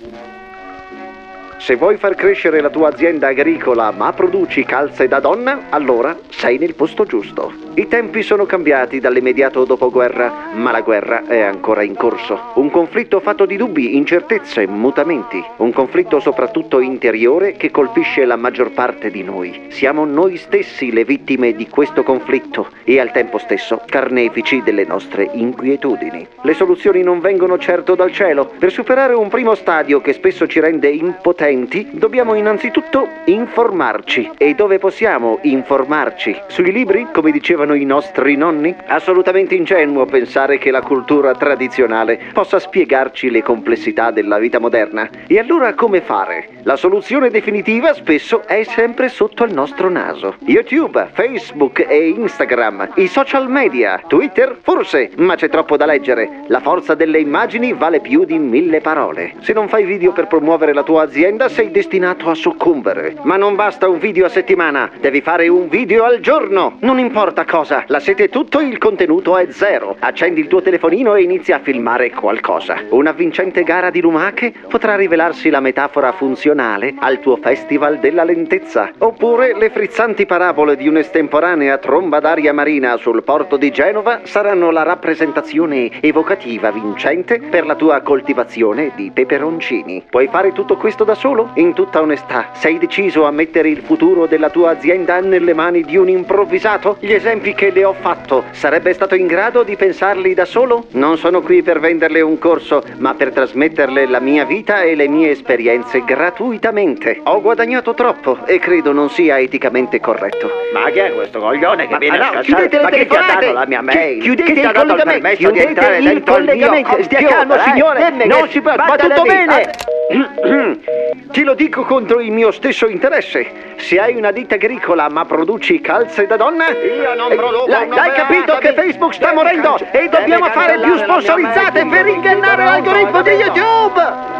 Música Se vuoi far crescere la tua azienda agricola ma produci calze da donna, allora sei nel posto giusto. I tempi sono cambiati dall'immediato dopoguerra, ma la guerra è ancora in corso. Un conflitto fatto di dubbi, incertezze, mutamenti. Un conflitto soprattutto interiore che colpisce la maggior parte di noi. Siamo noi stessi le vittime di questo conflitto e al tempo stesso carnefici delle nostre inquietudini. Le soluzioni non vengono certo dal cielo. Per superare un primo stadio che spesso ci rende impotenti, dobbiamo innanzitutto informarci. E dove possiamo informarci? Sui libri, come dicevano i nostri nonni? Assolutamente ingenuo pensare che la cultura tradizionale possa spiegarci le complessità della vita moderna. E allora come fare? La soluzione definitiva spesso è sempre sotto il nostro naso. YouTube, Facebook e Instagram, i social media, Twitter, forse, ma c'è troppo da leggere. La forza delle immagini vale più di mille parole. Se non fai video per promuovere la tua azienda, sei destinato a soccombere. Ma non basta un video a settimana, devi fare un video al giorno. Non importa cosa, la sete è tutto, il contenuto è zero. Accendi il tuo telefonino e inizi a filmare qualcosa. Una vincente gara di lumache potrà rivelarsi la metafora funzionale al tuo festival della lentezza. Oppure le frizzanti parabole di un'estemporanea tromba d'aria marina sul porto di Genova saranno la rappresentazione evocativa vincente per la tua coltivazione di peperoncini. Puoi fare tutto questo da solo? In tutta onestà, sei deciso a mettere il futuro della tua azienda nelle mani di un improvvisato? Gli esempi che le ho fatto, sarebbe stato in grado di pensarli da solo? Non sono qui per venderle un corso, ma per trasmetterle la mia vita e le mie esperienze gratuitamente. Ho guadagnato troppo e credo non sia eticamente corretto. Ma chi è questo coglione che Ma- viene ma a chiudete Ma chi ti ha dato la mia mail? chiudete chi ti ha il dato il collegamento! Chiudete il collegamento! Stia calmo, eh? signore! Non si può... Va tutto bene! Ti lo dico contro il mio stesso interesse. Se hai una ditta agricola ma produci calze da donna... Io non eh, produco una L'hai capito che Facebook sta morendo e dobbiamo fare più sponsorizzate per ingannare l'algoritmo di? YouTube!